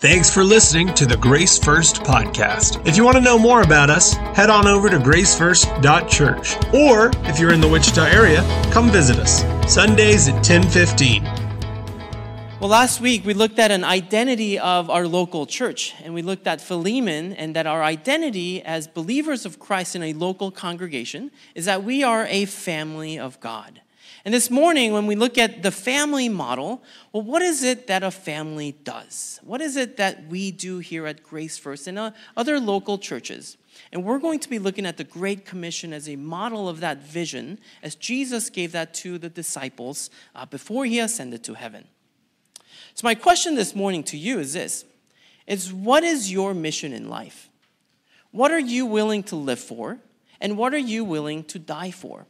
Thanks for listening to the Grace First podcast. If you want to know more about us, head on over to gracefirst.church. Or if you're in the Wichita area, come visit us. Sundays at 1015. Well, last week we looked at an identity of our local church, and we looked at Philemon, and that our identity as believers of Christ in a local congregation is that we are a family of God. And this morning, when we look at the family model, well, what is it that a family does? What is it that we do here at Grace First and uh, other local churches? And we're going to be looking at the Great Commission as a model of that vision, as Jesus gave that to the disciples uh, before he ascended to heaven. So, my question this morning to you is this is what is your mission in life? What are you willing to live for? And what are you willing to die for?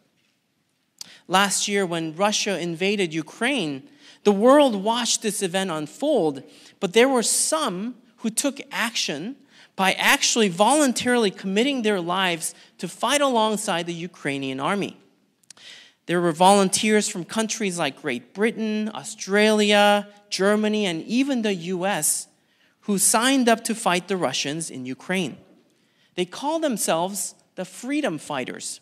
Last year when Russia invaded Ukraine, the world watched this event unfold, but there were some who took action by actually voluntarily committing their lives to fight alongside the Ukrainian army. There were volunteers from countries like Great Britain, Australia, Germany, and even the US who signed up to fight the Russians in Ukraine. They call themselves the Freedom Fighters.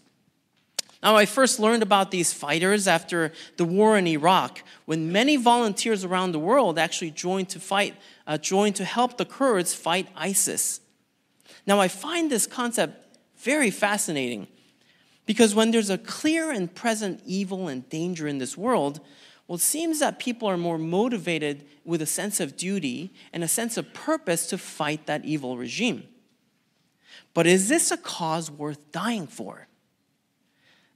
Now, I first learned about these fighters after the war in Iraq, when many volunteers around the world actually joined to fight, uh, joined to help the Kurds fight ISIS. Now, I find this concept very fascinating because when there's a clear and present evil and danger in this world, well, it seems that people are more motivated with a sense of duty and a sense of purpose to fight that evil regime. But is this a cause worth dying for?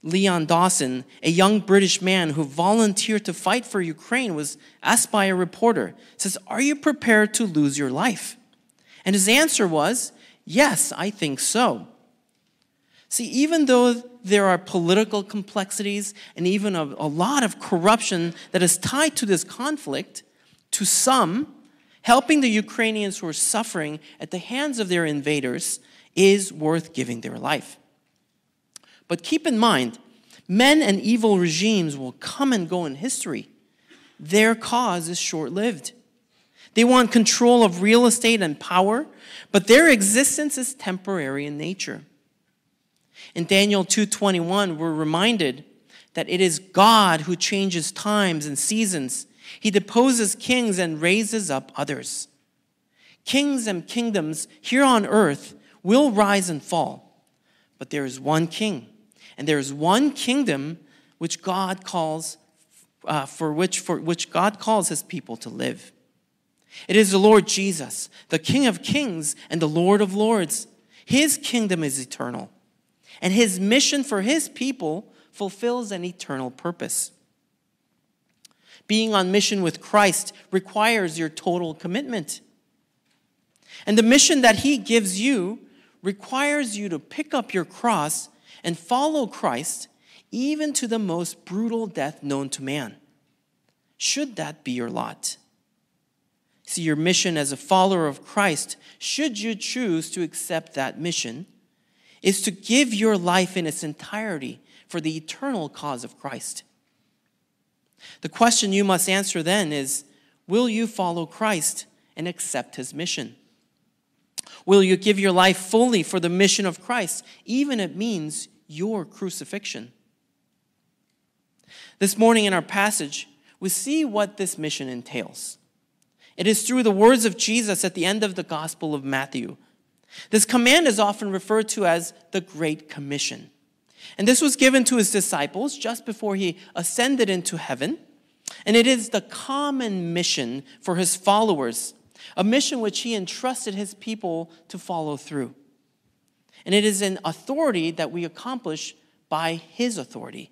Leon Dawson, a young British man who volunteered to fight for Ukraine, was asked by a reporter, says, Are you prepared to lose your life? And his answer was, Yes, I think so. See, even though there are political complexities and even a, a lot of corruption that is tied to this conflict, to some, helping the Ukrainians who are suffering at the hands of their invaders is worth giving their life. But keep in mind, men and evil regimes will come and go in history. Their cause is short lived. They want control of real estate and power, but their existence is temporary in nature. In Daniel 2:21, we're reminded that it is God who changes times and seasons. He deposes kings and raises up others. Kings and kingdoms here on earth will rise and fall, but there is one king and there is one kingdom which God calls uh, for which for which God calls his people to live. It is the Lord Jesus, the King of kings and the Lord of lords. His kingdom is eternal, and his mission for his people fulfills an eternal purpose. Being on mission with Christ requires your total commitment. And the mission that he gives you requires you to pick up your cross and follow Christ even to the most brutal death known to man. Should that be your lot? See, your mission as a follower of Christ, should you choose to accept that mission, is to give your life in its entirety for the eternal cause of Christ. The question you must answer then is Will you follow Christ and accept his mission? Will you give your life fully for the mission of Christ, even it means your crucifixion. This morning in our passage, we see what this mission entails. It is through the words of Jesus at the end of the Gospel of Matthew. This command is often referred to as the Great Commission. And this was given to his disciples just before he ascended into heaven. And it is the common mission for his followers, a mission which he entrusted his people to follow through. And it is an authority that we accomplish by His authority.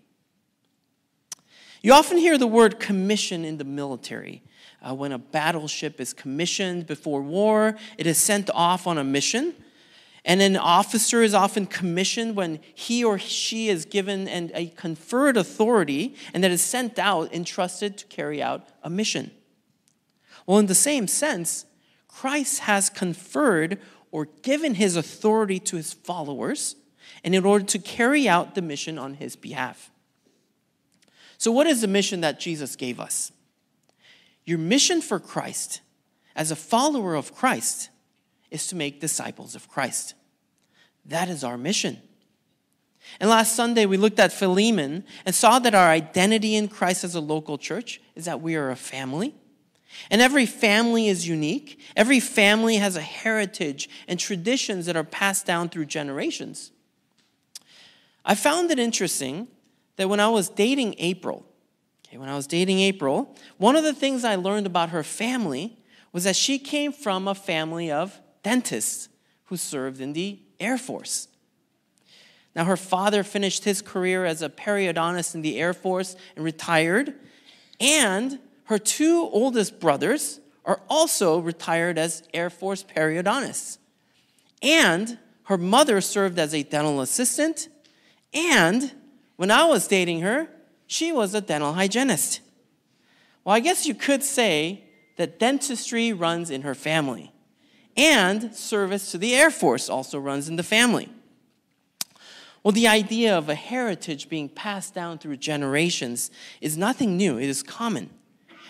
You often hear the word commission in the military. Uh, when a battleship is commissioned before war, it is sent off on a mission. And an officer is often commissioned when he or she is given an, a conferred authority and that is sent out, entrusted to carry out a mission. Well, in the same sense, Christ has conferred or given his authority to his followers and in order to carry out the mission on his behalf. So, what is the mission that Jesus gave us? Your mission for Christ as a follower of Christ is to make disciples of Christ. That is our mission. And last Sunday, we looked at Philemon and saw that our identity in Christ as a local church is that we are a family. And every family is unique. Every family has a heritage and traditions that are passed down through generations. I found it interesting that when I was dating April, okay, when I was dating April, one of the things I learned about her family was that she came from a family of dentists who served in the Air Force. Now, her father finished his career as a periodontist in the Air Force and retired, and her two oldest brothers are also retired as Air Force periodontists. And her mother served as a dental assistant, and when I was dating her, she was a dental hygienist. Well, I guess you could say that dentistry runs in her family, and service to the Air Force also runs in the family. Well, the idea of a heritage being passed down through generations is nothing new, it is common.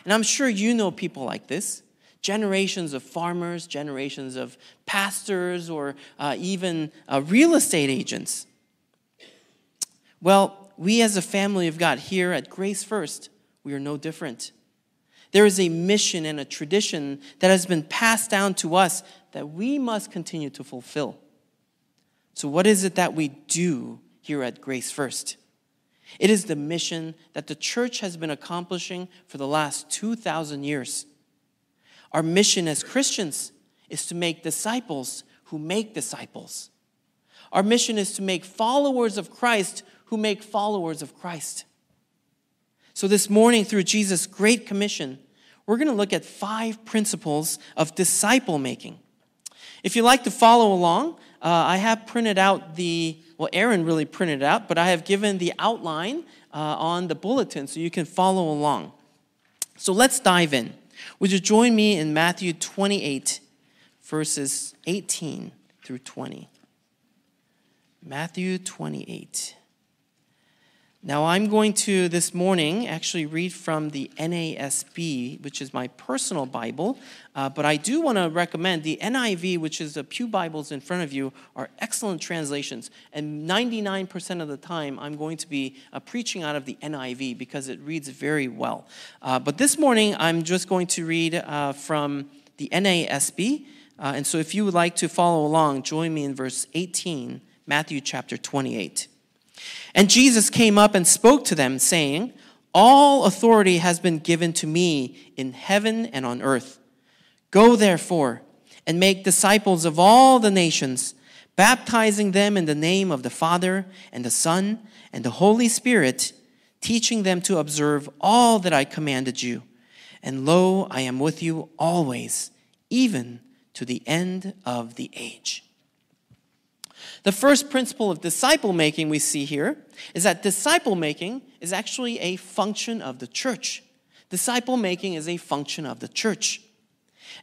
And I'm sure you know people like this generations of farmers, generations of pastors, or uh, even uh, real estate agents. Well, we as a family of God here at Grace First, we are no different. There is a mission and a tradition that has been passed down to us that we must continue to fulfill. So, what is it that we do here at Grace First? It is the mission that the church has been accomplishing for the last 2,000 years. Our mission as Christians is to make disciples who make disciples. Our mission is to make followers of Christ who make followers of Christ. So, this morning, through Jesus' Great Commission, we're going to look at five principles of disciple making. If you like to follow along, uh, I have printed out the, well, Aaron really printed it out, but I have given the outline uh, on the bulletin so you can follow along. So let's dive in. Would you join me in Matthew 28, verses 18 through 20? Matthew 28. Now, I'm going to this morning actually read from the NASB, which is my personal Bible, uh, but I do want to recommend the NIV, which is the Pew Bibles in front of you, are excellent translations. And 99% of the time, I'm going to be uh, preaching out of the NIV because it reads very well. Uh, but this morning, I'm just going to read uh, from the NASB. Uh, and so if you would like to follow along, join me in verse 18, Matthew chapter 28. And Jesus came up and spoke to them, saying, All authority has been given to me in heaven and on earth. Go therefore and make disciples of all the nations, baptizing them in the name of the Father and the Son and the Holy Spirit, teaching them to observe all that I commanded you. And lo, I am with you always, even to the end of the age. The first principle of disciple making we see here is that disciple making is actually a function of the church. Disciple making is a function of the church.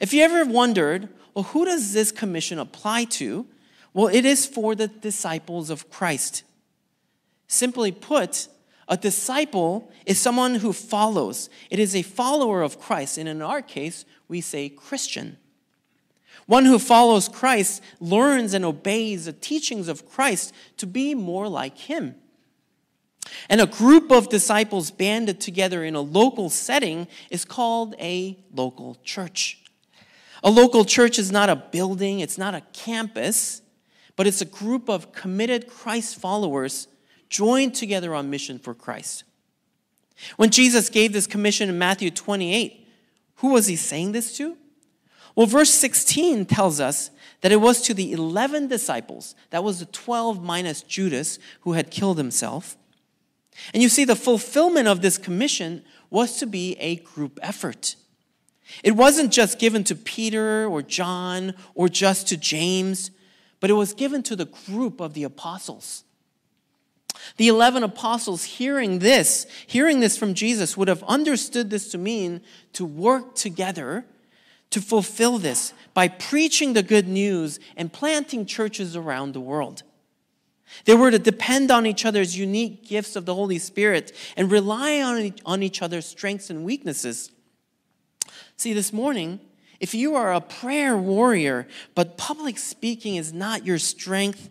If you ever wondered, well, who does this commission apply to? Well, it is for the disciples of Christ. Simply put, a disciple is someone who follows. It is a follower of Christ. And in our case, we say Christian. One who follows Christ learns and obeys the teachings of Christ to be more like him. And a group of disciples banded together in a local setting is called a local church. A local church is not a building, it's not a campus, but it's a group of committed Christ followers joined together on mission for Christ. When Jesus gave this commission in Matthew 28, who was he saying this to? Well, verse 16 tells us that it was to the 11 disciples, that was the 12 minus Judas who had killed himself. And you see, the fulfillment of this commission was to be a group effort. It wasn't just given to Peter or John or just to James, but it was given to the group of the apostles. The 11 apostles hearing this, hearing this from Jesus, would have understood this to mean to work together to fulfill this by preaching the good news and planting churches around the world. They were to depend on each other's unique gifts of the Holy Spirit and rely on, on each other's strengths and weaknesses. See, this morning, If you are a prayer warrior, but public speaking is not your strength,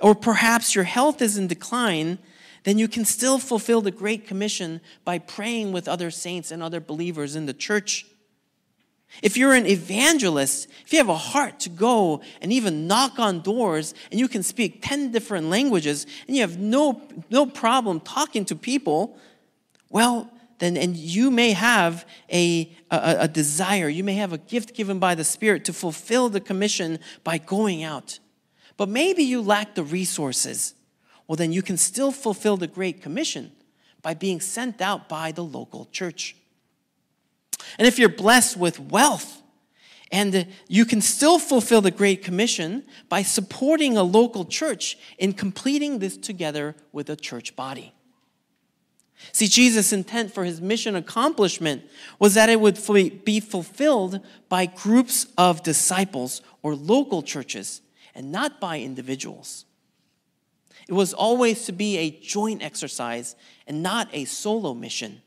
or perhaps your health is in decline, then you can still fulfill the Great Commission by praying with other saints and other believers in the church. If you're an evangelist, if you have a heart to go and even knock on doors and you can speak 10 different languages and you have no, no problem talking to people, well, then and you may have a, a, a desire, you may have a gift given by the Spirit to fulfill the commission by going out. But maybe you lack the resources. Well, then you can still fulfill the Great Commission by being sent out by the local church. And if you're blessed with wealth, and you can still fulfill the Great Commission by supporting a local church in completing this together with a church body. See, Jesus' intent for his mission accomplishment was that it would be fulfilled by groups of disciples or local churches and not by individuals. It was always to be a joint exercise and not a solo mission.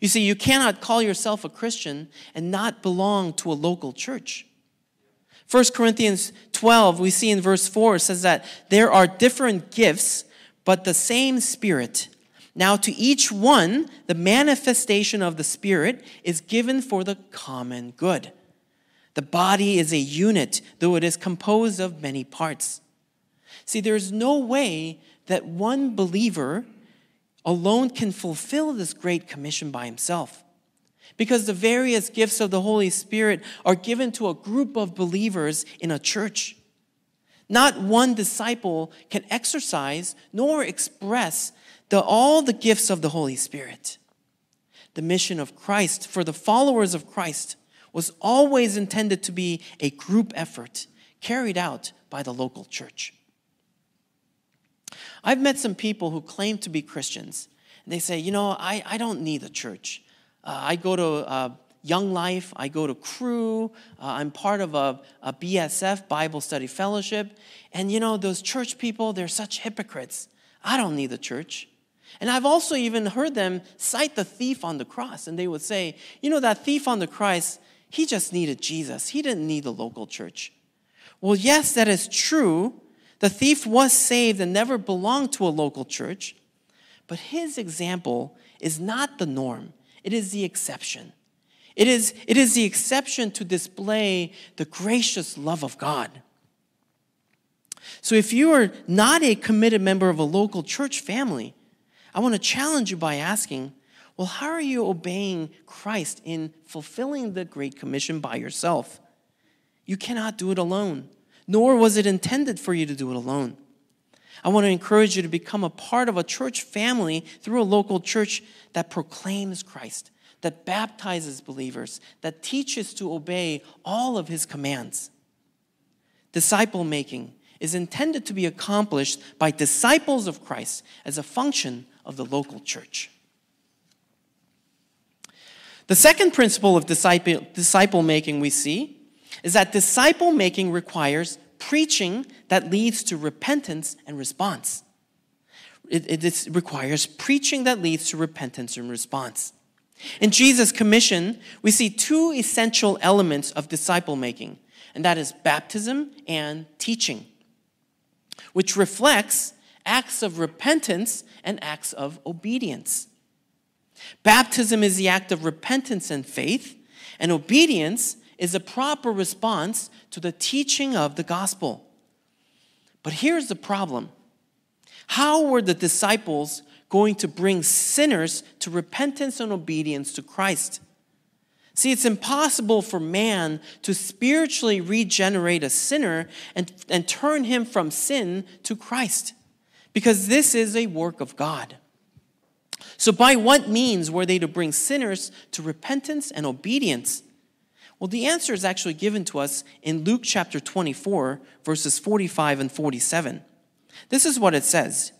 You see, you cannot call yourself a Christian and not belong to a local church. 1 Corinthians 12, we see in verse 4, says that there are different gifts, but the same Spirit. Now, to each one, the manifestation of the Spirit is given for the common good. The body is a unit, though it is composed of many parts. See, there's no way that one believer alone can fulfill this great commission by himself. Because the various gifts of the Holy Spirit are given to a group of believers in a church. Not one disciple can exercise nor express the, all the gifts of the Holy Spirit. The mission of Christ for the followers of Christ was always intended to be a group effort carried out by the local church. I've met some people who claim to be Christians. And they say, you know, I, I don't need a church. Uh, I go to uh, Young Life, I go to Cru, uh, I'm part of a, a BSF, Bible Study Fellowship. And you know, those church people, they're such hypocrites. I don't need the church. And I've also even heard them cite the thief on the cross. And they would say, you know, that thief on the cross, he just needed Jesus. He didn't need the local church. Well, yes, that is true. The thief was saved and never belonged to a local church, but his example is not the norm, it is the exception. It is, it is the exception to display the gracious love of God. So if you are not a committed member of a local church family, I want to challenge you by asking, well, how are you obeying Christ in fulfilling the Great Commission by yourself? You cannot do it alone nor was it intended for you to do it alone. I want to encourage you to become a part of a church family through a local church that proclaims Christ, that baptizes believers, that teaches to obey all of his commands. Disciple making is intended to be accomplished by disciples of Christ as a function of the local church. The second principle of disciple, making we see is that disciple making requires preaching that leads to repentance and response. It, it requires preaching that leads to repentance and response. In Jesus' commission, we see two essential elements of disciple making, and that is baptism and teaching, which reflects acts of repentance and acts of obedience. Baptism is the act of repentance and faith, and obedience is a proper response to the teaching of the gospel. But here's the problem how were the disciples going to bring sinners to repentance and obedience to Christ? See, it's impossible for man to spiritually regenerate a sinner and, and turn him from sin to Christ, because this is a work of God. So, by what means were they to bring sinners to repentance and obedience? Well, the answer is actually given to us in Luke chapter 24, verses 45 and 47. This is what it says.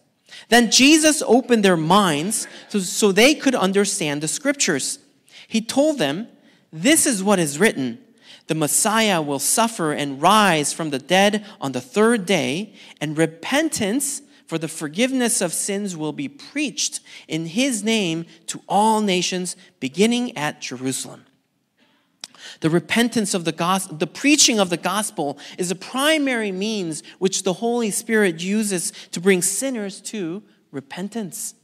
Then Jesus opened their minds so, they could understand the scriptures. He told them, This is what is written the Messiah will suffer and rise from the dead on the third day, and repentance for the forgiveness of sins will be preached in his name to all nations, beginning at Jerusalem. The repentance of the gospel, the preaching of the gospel is a primary means which the Holy Spirit uses to bring sinners to repentance.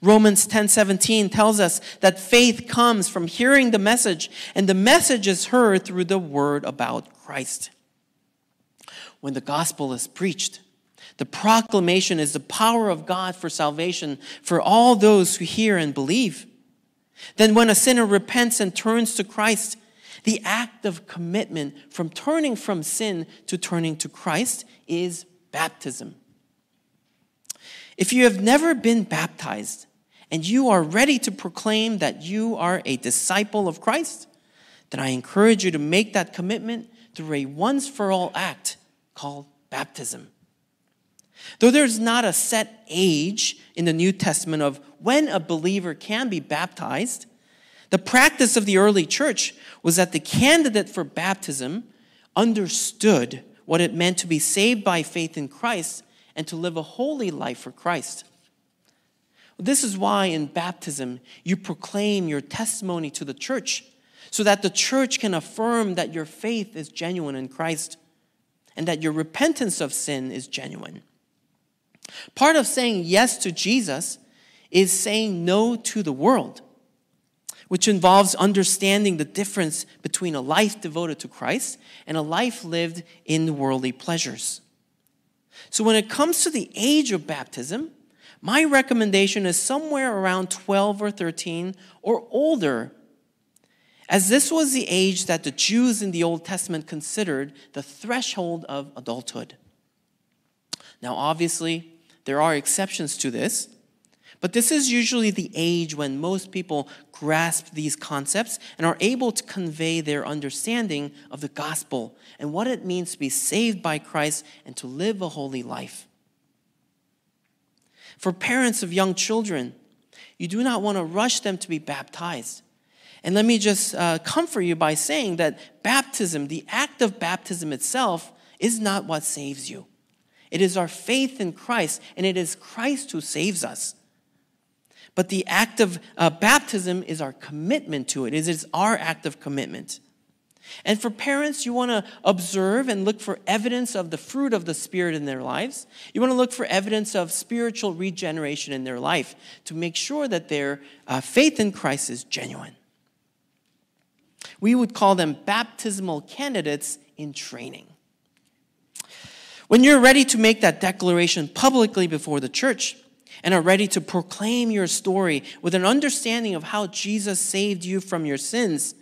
Romans 10:17 tells us that faith comes from hearing the message and the message is heard through the word about Christ. When the gospel is preached, the proclamation is the power of God for salvation for all those who hear and believe. Then, when a sinner repents and turns to Christ, the act of commitment from turning from sin to turning to Christ is baptism. If you have never been baptized and you are ready to proclaim that you are a disciple of Christ, then I encourage you to make that commitment through a once for all act called baptism. Though there's not a set age in the New Testament of when a believer can be baptized, the practice of the early church was that the candidate for baptism understood what it meant to be saved by faith in Christ and to live a holy life for Christ. This is why in baptism you proclaim your testimony to the church so that the church can affirm that your faith is genuine in Christ and that your repentance of sin is genuine. Part of saying yes to Jesus is saying no to the world, which involves understanding the difference between a life devoted to Christ and a life lived in worldly pleasures. So, when it comes to the age of baptism, my recommendation is somewhere around 12 or 13 or older, as this was the age that the Jews in the Old Testament considered the threshold of adulthood. Now, obviously, there are exceptions to this, but this is usually the age when most people grasp these concepts and are able to convey their understanding of the gospel and what it means to be saved by Christ and to live a holy life. For parents of young children, you do not want to rush them to be baptized. And let me just uh, comfort you by saying that baptism, the act of baptism itself, is not what saves you. It is our faith in Christ, and it is Christ who saves us. But the act of uh, baptism is our commitment to it. It is our act of commitment. And for parents, you want to observe and look for evidence of the fruit of the Spirit in their lives. You want to look for evidence of spiritual regeneration in their life to make sure that their uh, faith in Christ is genuine. We would call them baptismal candidates in training. When you're ready to make that declaration publicly before the church and are ready to proclaim your story with an understanding of how Jesus saved you from your sins,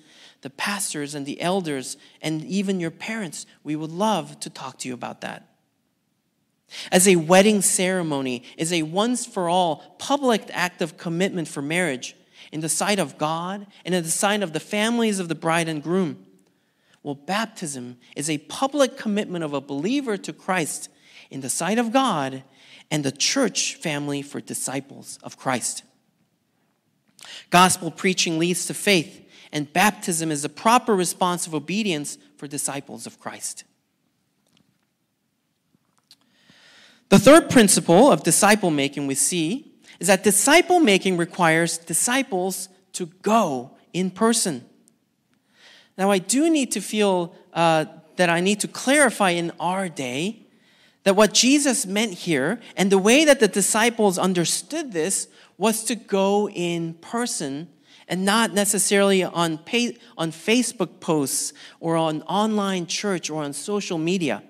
the pastors and the elders and even your parents, we would love to talk to you about that. As a wedding ceremony is a once for all public act of commitment for marriage in the sight of God and in the sight of the families of the bride and groom. Well, baptism is a public commitment of a believer to Christ in the sight of God and the church family for disciples of Christ. Gospel preaching leads to faith, and baptism is a proper response of obedience for disciples of Christ. The third principle of disciple making we see is that disciple making requires disciples to go in person. Now, I do need to feel uh, that I need to clarify in our day that what Jesus meant here and the way that the disciples understood this was to go in person and not necessarily on, pay, on Facebook posts or on online church or on social media.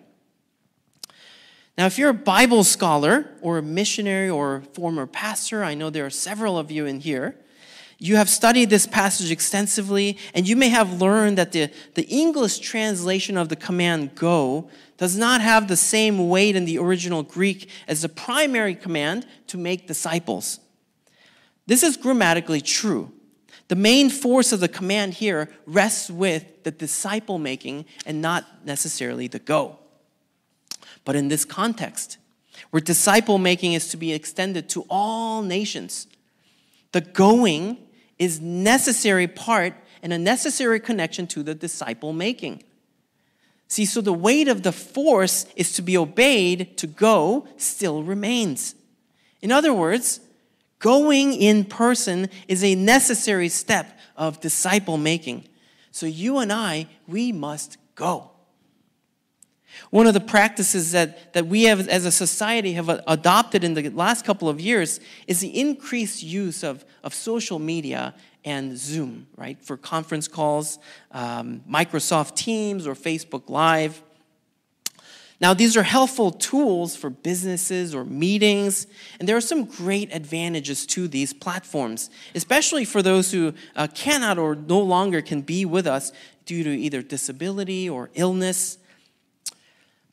Now, if you're a Bible scholar or a missionary or a former pastor, I know there are several of you in here you have studied this passage extensively, and you may have learned that the, the English translation of the command go does not have the same weight in the original Greek as the primary command to make disciples. This is grammatically true. The main force of the command here rests with the disciple making and not necessarily the go. But in this context, where disciple making is to be extended to all nations, the going is necessary part and a necessary connection to the disciple making. See, so the weight of the force is to be obeyed to go still remains. In other words, going in person is a necessary step of disciple making So you and I, we must go. One of the practices that, that we have as a society have adopted in the last couple of years is the increased use of, of social media and Zoom, right, for conference calls, um, Microsoft Teams or Facebook Live. Now, these are helpful tools for businesses or meetings, and there are some great advantages to these platforms, especially for those who uh, cannot or no longer can be with us due to either disability or illness.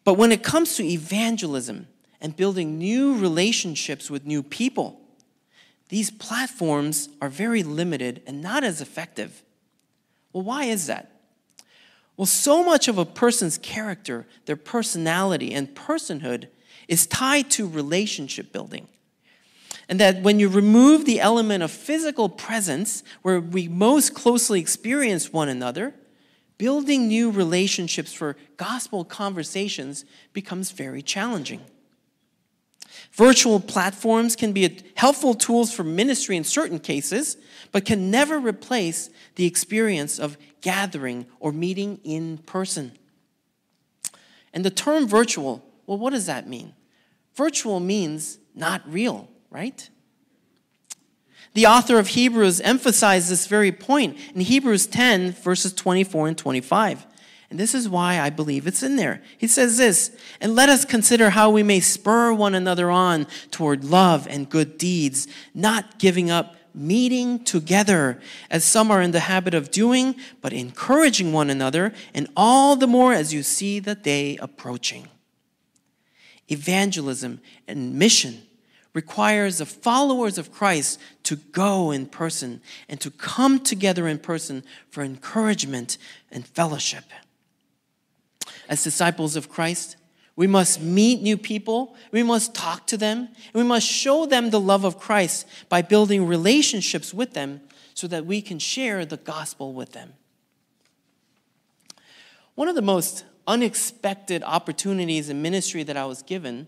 But when it comes to evangelism and building new relationships with new people, these platforms are very limited and not as effective. Well, why is that? Well, so much of a person's character, their personality, and personhood is tied to relationship building. And that when you remove the element of physical presence, where we most closely experience one another, building new relationships for gospel conversations becomes very challenging. Virtual platforms can be helpful tools for ministry in certain cases, but can never replace the experience of gathering or meeting in person. And the term virtual, well, what does that mean? Virtual means not real, right? The author of Hebrews emphasized this very point in Hebrews 10, verses 24 and 25. And this is why I believe it's in there. He says this, and let us consider how we may spur one another on toward love and good deeds, not giving up meeting together, as some are in the habit of doing, but encouraging one another, and all the more as you see the day approaching. Evangelism and mission requires the followers of Christ to go in person and to come together in person for encouragement and fellowship. As disciples of Christ, we must meet new people. We must talk to them. we must show them the love of Christ by building relationships with them so that we can share the gospel with them. One of the most unexpected opportunities in ministry that I was given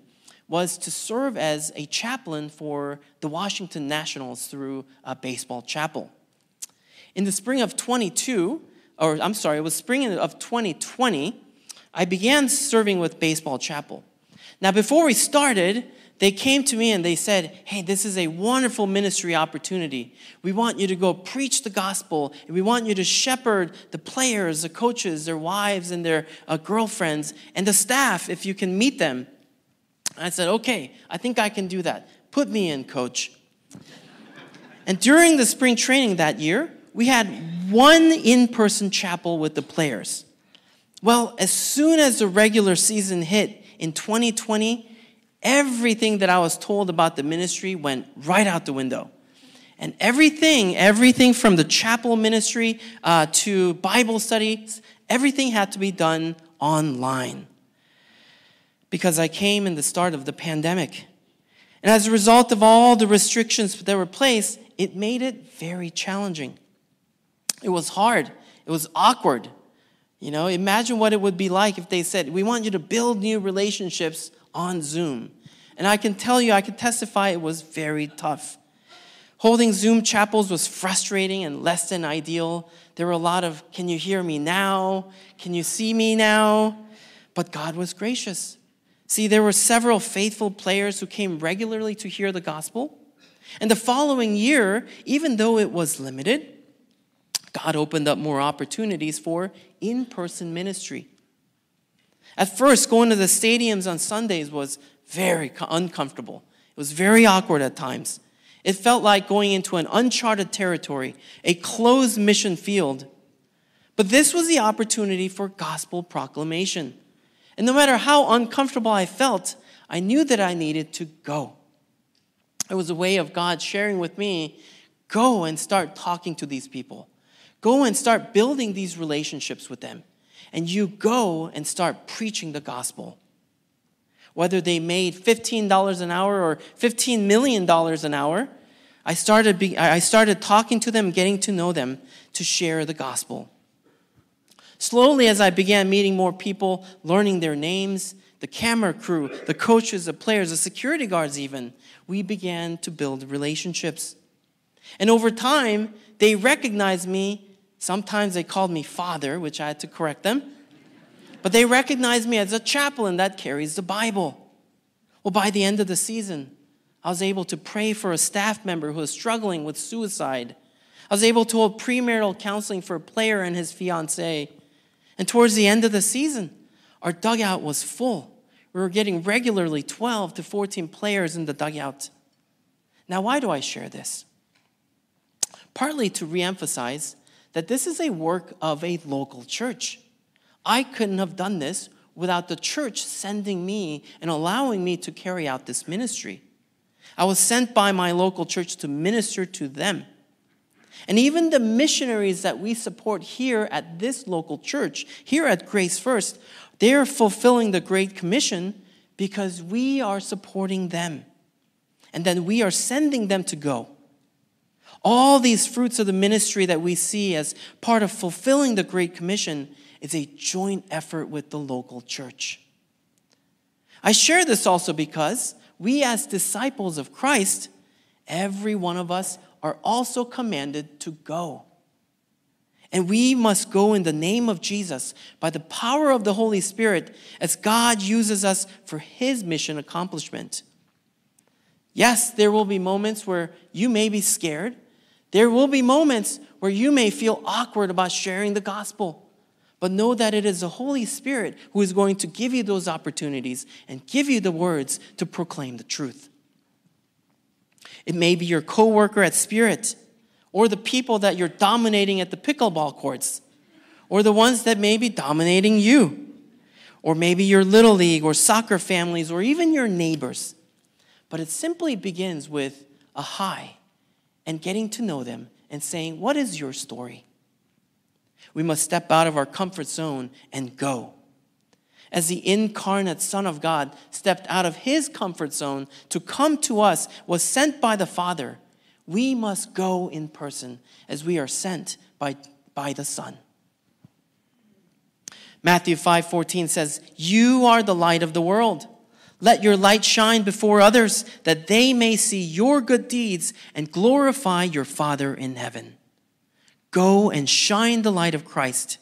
was to serve as a chaplain for the Washington Nationals through a baseball chapel. In the spring of 22, or I'm sorry, it was spring of 2020, I began serving with Baseball Chapel. Now, before we started, they came to me and they said, Hey, this is a wonderful ministry opportunity. We want you to go preach the gospel, and we want you to shepherd the players, the coaches, their wives, and their uh, girlfriends, and the staff if you can meet them. I said, Okay, I think I can do that. Put me in, coach. and during the spring training that year, we had one in person chapel with the players. Well, as soon as the regular season hit in 2020, everything that I was told about the ministry went right out the window. And everything, everything from the chapel ministry uh, to Bible studies, everything had to be done online. Because I came in the start of the pandemic. And as a result of all the restrictions that were placed, it made it very challenging. It was hard, it was awkward. You know, imagine what it would be like if they said, We want you to build new relationships on Zoom. And I can tell you, I can testify it was very tough. Holding Zoom chapels was frustrating and less than ideal. There were a lot of, Can you hear me now? Can you see me now? But God was gracious. See, there were several faithful players who came regularly to hear the gospel. And the following year, even though it was limited, God opened up more opportunities for in person ministry. At first, going to the stadiums on Sundays was very uncomfortable. It was very awkward at times. It felt like going into an uncharted territory, a closed mission field. But this was the opportunity for gospel proclamation. And no matter how uncomfortable I felt, I knew that I needed to go. It was a way of God sharing with me go and start talking to these people. Go and start building these relationships with them. And you go and start preaching the gospel. Whether they made $15 an hour or $15 million an hour, I started, be, I started talking to them, getting to know them to share the gospel. Slowly, as I began meeting more people, learning their names, the camera crew, the coaches, the players, the security guards, even, we began to build relationships. And over time, they recognized me Sometimes they called me father, which I had to correct them. But they recognized me as a chaplain that carries the Bible. Well, by the end of the season, I was able to pray for a staff member who was struggling with suicide. I was able to hold premarital counseling for a player and his fiancee. And towards the end of the season, our dugout was full. We were getting regularly 12 to 14 players in the dugout. Now, why do I share this? Partly to reemphasize that this is a work of a local church. I couldn't have done this without the church sending me and allowing me to carry out this ministry. I was sent by my local church to minister to them. And even the missionaries that we support here at this local church, here at Grace First, they are fulfilling the Great Commission because we are supporting them. And then we are sending them to go. All these fruits of the ministry that we see as part of fulfilling the Great Commission is a joint effort with the local church. I share this also because we, as disciples of Christ, every one of us are also commanded to go. And we must go in the name of Jesus by the power of the Holy Spirit as God uses us for his mission accomplishment. Yes, there will be moments where you may be scared. There will be moments where you may feel awkward about sharing the gospel. But know that it is the Holy Spirit who is going to give you those opportunities and give you the words to proclaim the truth. It may be your coworker at Spirit, or the people that you're dominating at the pickleball courts, or the ones that may be dominating you, or maybe your little league or soccer families, or even your neighbors. But it simply begins with a hi and getting to know them and saying, What is your story? We must step out of our comfort zone and go. As the incarnate Son of God stepped out of his comfort zone to come to us, was sent by the Father, we must go in person as we are sent by, by the Son. Matthew 5:14 says, "You are the light of the world." Let your light shine before others that they may see your good deeds and glorify your Father in heaven. Go and shine the light of Christ.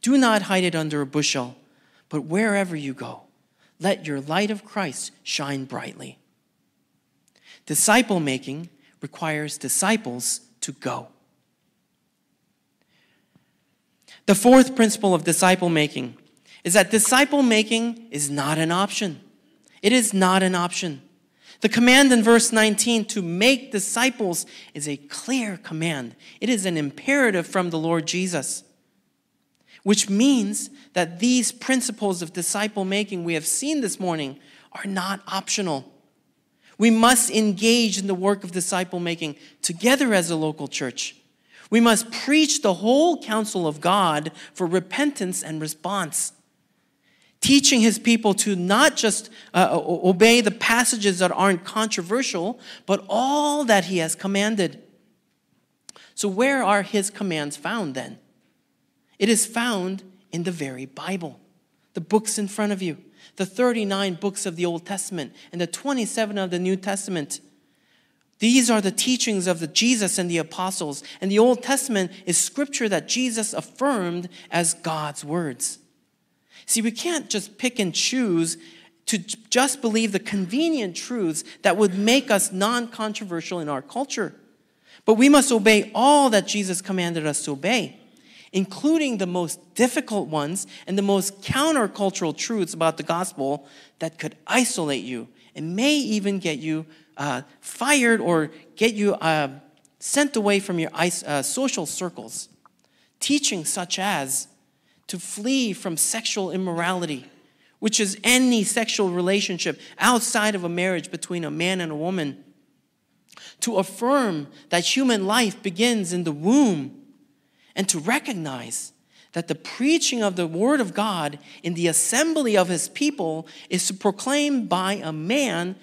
Do not hide it under a bushel, but wherever you go, let your light of Christ shine brightly. Disciple making requires disciples to go. The fourth principle of disciple making is that disciple making is not an option. It is not an option. The command in verse 19 to make disciples is a clear command. It is an imperative from the Lord Jesus, which means that these principles of disciple making we have seen this morning are not optional. We must engage in the work of disciple making together as a local church. We must preach the whole counsel of God for repentance and response teaching his people to not just uh, obey the passages that aren't controversial, but all that he has commanded. So, where are his commands found then? It is found in the very Bible, the books in front of you, the 39 books of the Old Testament and the 27 of the New Testament. These are the teachings of the Jesus and the apostles, and the Old Testament is scripture that Jesus affirmed as God's words. See, we can't just pick and choose to just believe the convenient truths that would make us non controversial in our culture. But we must obey all that Jesus commanded us to obey, including the most difficult ones and the most countercultural truths about the gospel that could isolate you and may even get you uh, fired or get you uh, sent away from your uh, social circles. Teaching such as to flee from sexual immorality, which is any sexual relationship outside of a marriage between a man and a woman, to affirm that human life begins in the womb, and to recognize that the preaching of the Word of God in the assembly of His people is to proclaim by a man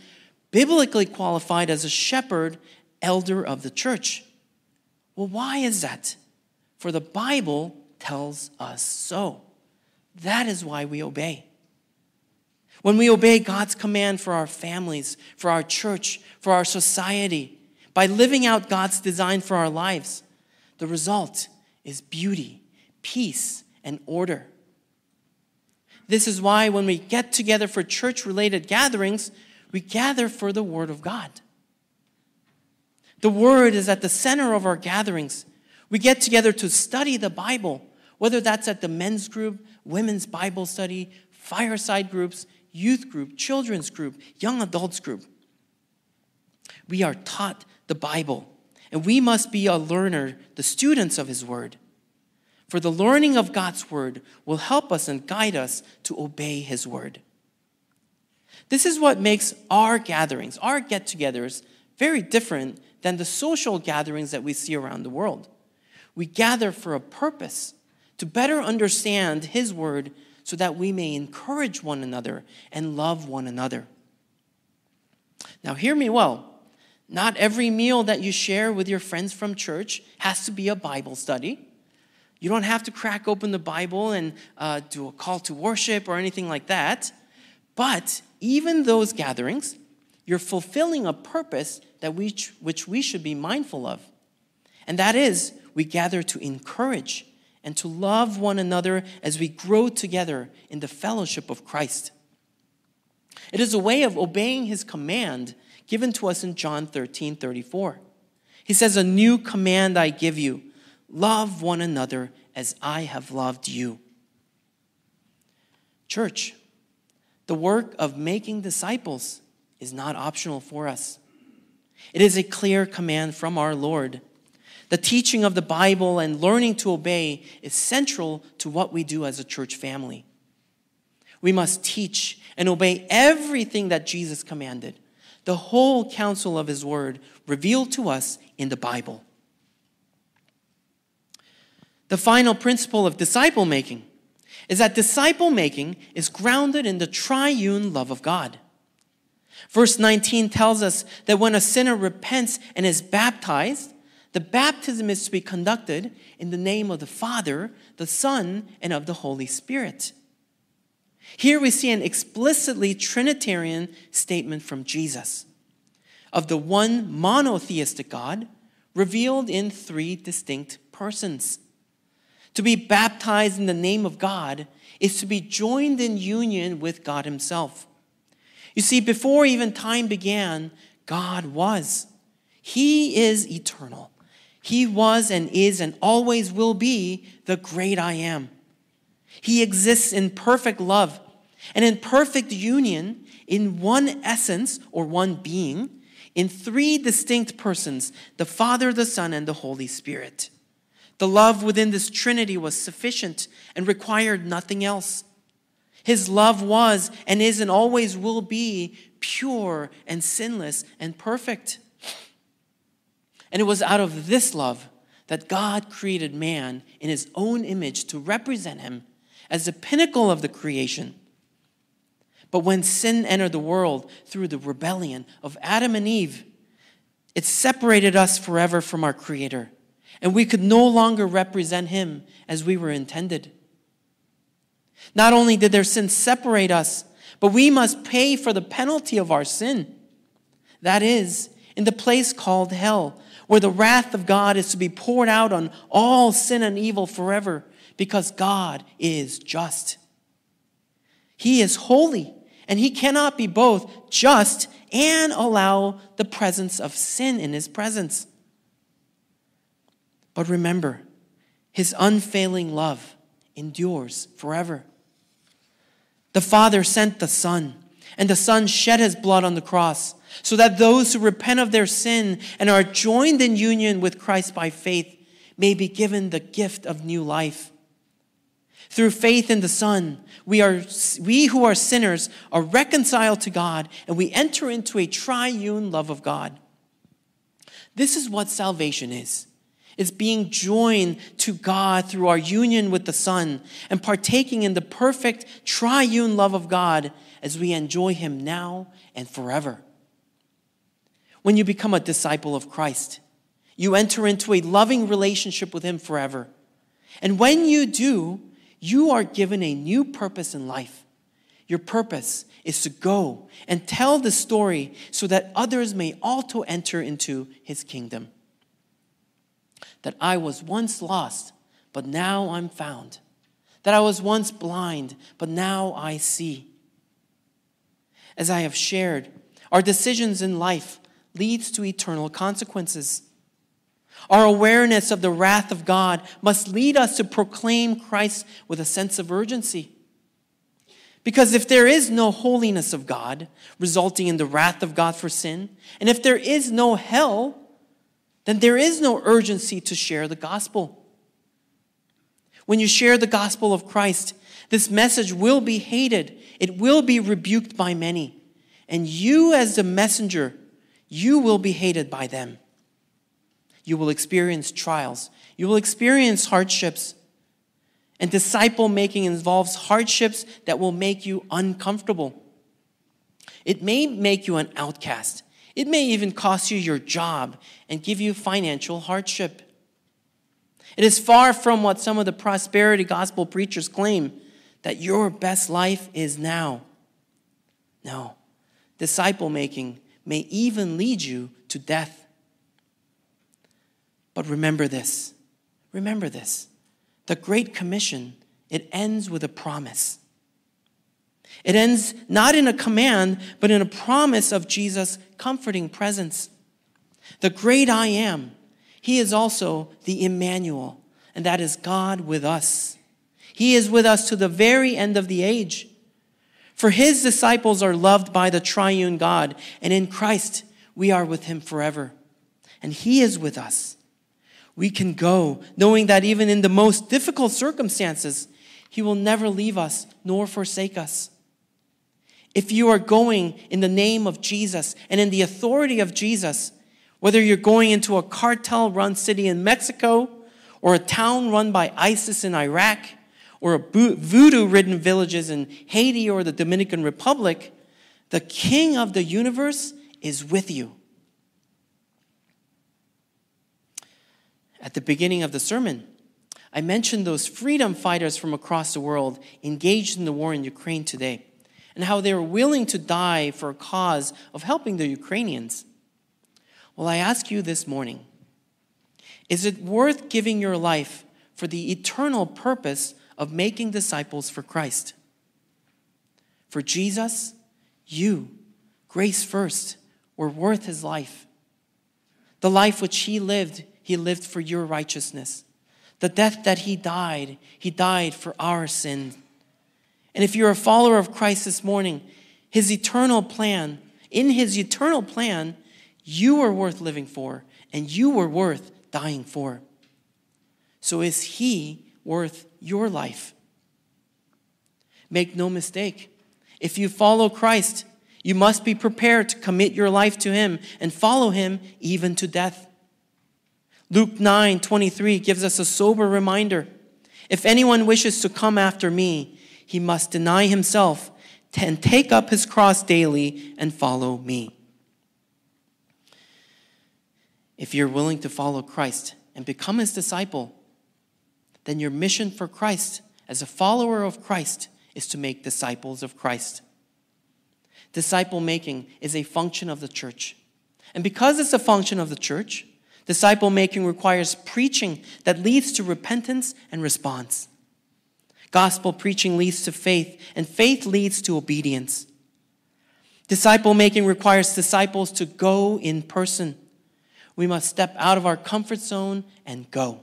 biblically qualified as a shepherd, elder of the church. Well, why is that? For the Bible tells us so. That is why we obey. When we obey God's command for our families, for our church, for our society, by living out God's design for our lives, the result is beauty, peace, and order. This is why when we get together for church related gatherings, we gather for the Word of God. The Word is at the center of our gatherings. We get together to study the Bible, whether that's at the men's group, women's Bible study, fireside groups, youth group, children's group, young adults group. We are taught the Bible, and we must be a learner, the students of His Word. For the learning of God's Word will help us and guide us to obey His Word. This is what makes our gatherings, our get togethers, very different than the social gatherings that we see around the world. We gather for a purpose to better understand His Word so that we may encourage one another and love one another. Now, hear me well. Not every meal that you share with your friends from church has to be a Bible study. You don't have to crack open the Bible and uh, do a call to worship or anything like that. But even those gatherings, you're fulfilling a purpose that we, which we should be mindful of. And that is, we gather to encourage and to love one another as we grow together in the fellowship of Christ. It is a way of obeying his command given to us in John 13 34. He says, A new command I give you love one another as I have loved you. Church, the work of making disciples is not optional for us. It is a clear command from our Lord. The teaching of the Bible and learning to obey is central to what we do as a church family. We must teach and obey everything that Jesus commanded, the whole counsel of his word revealed to us in the Bible. The final principle of disciple making is that disciple making is grounded in the triune love of God. Verse 19 tells us that when a sinner repents and is baptized, the baptism is to be conducted in the name of the Father, the Son, and of the Holy Spirit. Here we see an explicitly Trinitarian statement from Jesus of the one monotheistic God revealed in three distinct persons. To be baptized in the name of God is to be joined in union with God Himself. You see, before even time began, God was. He is eternal. He was and is and always will be the great I am. He exists in perfect love and in perfect union in one essence or one being in three distinct persons the Father, the Son, and the Holy Spirit. The love within this Trinity was sufficient and required nothing else. His love was and is and always will be pure and sinless and perfect. And it was out of this love that God created man in his own image to represent him as the pinnacle of the creation. But when sin entered the world through the rebellion of Adam and Eve, it separated us forever from our Creator, and we could no longer represent Him as we were intended. Not only did their sin separate us, but we must pay for the penalty of our sin. That is, in the place called hell, where the wrath of God is to be poured out on all sin and evil forever, because God is just. He is holy, and He cannot be both just and allow the presence of sin in His presence. But remember, His unfailing love endures forever. The Father sent the Son, and the Son shed his blood on the cross, so that those who repent of their sin and are joined in union with Christ by faith may be given the gift of new life. Through faith in the Son, we, are, we who are sinners are reconciled to God, and we enter into a triune love of God. This is what salvation is is being joined to God through our union with the Son and partaking in the perfect triune love of God as we enjoy Him now and forever. When you become a disciple of Christ, you enter into a loving relationship with Him forever. And when you do, you are given a new purpose in life. Your purpose is to go and tell the story so that others may also enter into His kingdom that I was once lost, but now I'm found. That I was once blind, but now I see. As I have shared, our decisions in life leads to eternal consequences. Our awareness of the wrath of God must lead us to proclaim Christ with a sense of urgency. Because if there is no holiness of God, resulting in the wrath of God for sin, and if there is no hell, then there is no urgency to share the gospel. When you share the gospel of Christ, this message will be hated, it will be rebuked by many, and you, as the messenger, you will be hated by them. You will experience trials, you will experience hardships. And disciple making involves hardships that will make you uncomfortable. It may make you an outcast. It may even cost you your job and give you financial hardship. It is far from what some of the prosperity gospel preachers claim that your best life is now. No, disciple making may even lead you to death. But remember this remember this the Great Commission, it ends with a promise. It ends not in a command, but in a promise of Jesus' comforting presence. The great I am, he is also the Emmanuel, and that is God with us. He is with us to the very end of the age. For his disciples are loved by the triune God, and in Christ we are with him forever. And he is with us we can go, knowing that even in the most difficult circumstances, He will never leave us nor forsake us. If you are going in the name of Jesus and in the authority of Jesus, whether you're going into a cartel run city in Mexico, or a town run by ISIS in Iraq, or a voodoo ridden villages in Haiti or the Dominican Republic, the King of the universe is with you. At the beginning of the sermon, I mentioned those freedom fighters from across the world engaged in the war in Ukraine today and how they were willing to die for a cause of helping the Ukrainians. Well, I ask you this morning is it worth giving your life for the eternal purpose of making disciples for Christ? For Jesus, you, grace first, were worth his life. The life which he lived he lived for your righteousness. The death that he died, he died for our sin. And if you're a follower of Christ this morning, his eternal plan, in his eternal plan, you are worth living for and you are worth dying for. So is he worth your life? Make no mistake. If you follow Christ, you must be prepared to commit your life to him and follow him even to death. Luke 9 23 gives us a sober reminder. If anyone wishes to come after me, he must deny himself and take up his cross daily and follow me. If you're willing to follow Christ and become his disciple, then your mission for Christ as a follower of Christ is to make disciples of Christ. Disciple making is a function of the church. And because it's a function of the church, Disciple making requires preaching that leads to repentance and response. Gospel preaching leads to faith, and faith leads to obedience. Disciple making requires disciples to go in person. We must step out of our comfort zone and go.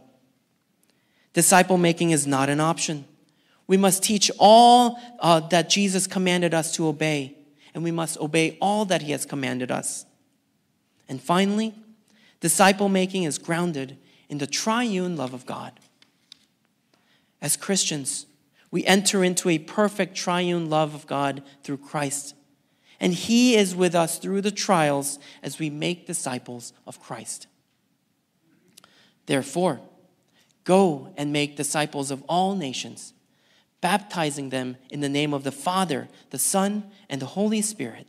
Disciple making is not an option. We must teach all uh, that Jesus commanded us to obey, and we must obey all that he has commanded us. And finally, Disciple making is grounded in the triune love of God. As Christians, we enter into a perfect triune love of God through Christ. And He is with us through the trials as we make disciples of Christ. Therefore, go and make disciples of all nations, baptizing them in the name of the Father, the Son, and the Holy Spirit,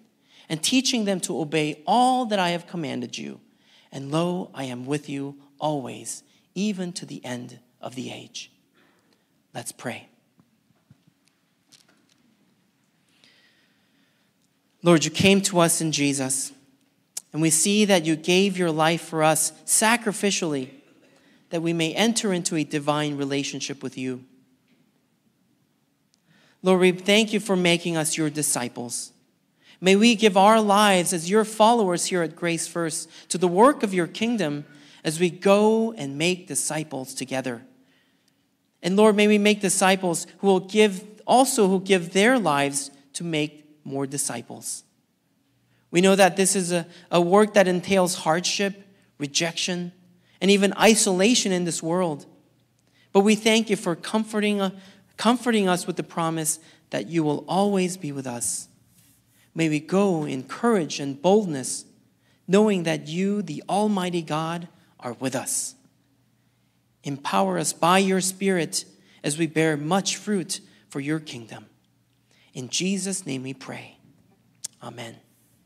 and teaching them to obey all that I have commanded you. And lo, I am with you always, even to the end of the age. Let's pray. Lord, you came to us in Jesus, and we see that you gave your life for us sacrificially, that we may enter into a divine relationship with you. Lord, we thank you for making us your disciples. May we give our lives as your followers here at Grace First to the work of your kingdom as we go and make disciples together. And Lord, may we make disciples who will give also who give their lives to make more disciples. We know that this is a, a work that entails hardship, rejection, and even isolation in this world. But we thank you for comforting, uh, comforting us with the promise that you will always be with us. May we go in courage and boldness, knowing that you, the Almighty God, are with us. Empower us by your Spirit as we bear much fruit for your kingdom. In Jesus' name we pray. Amen.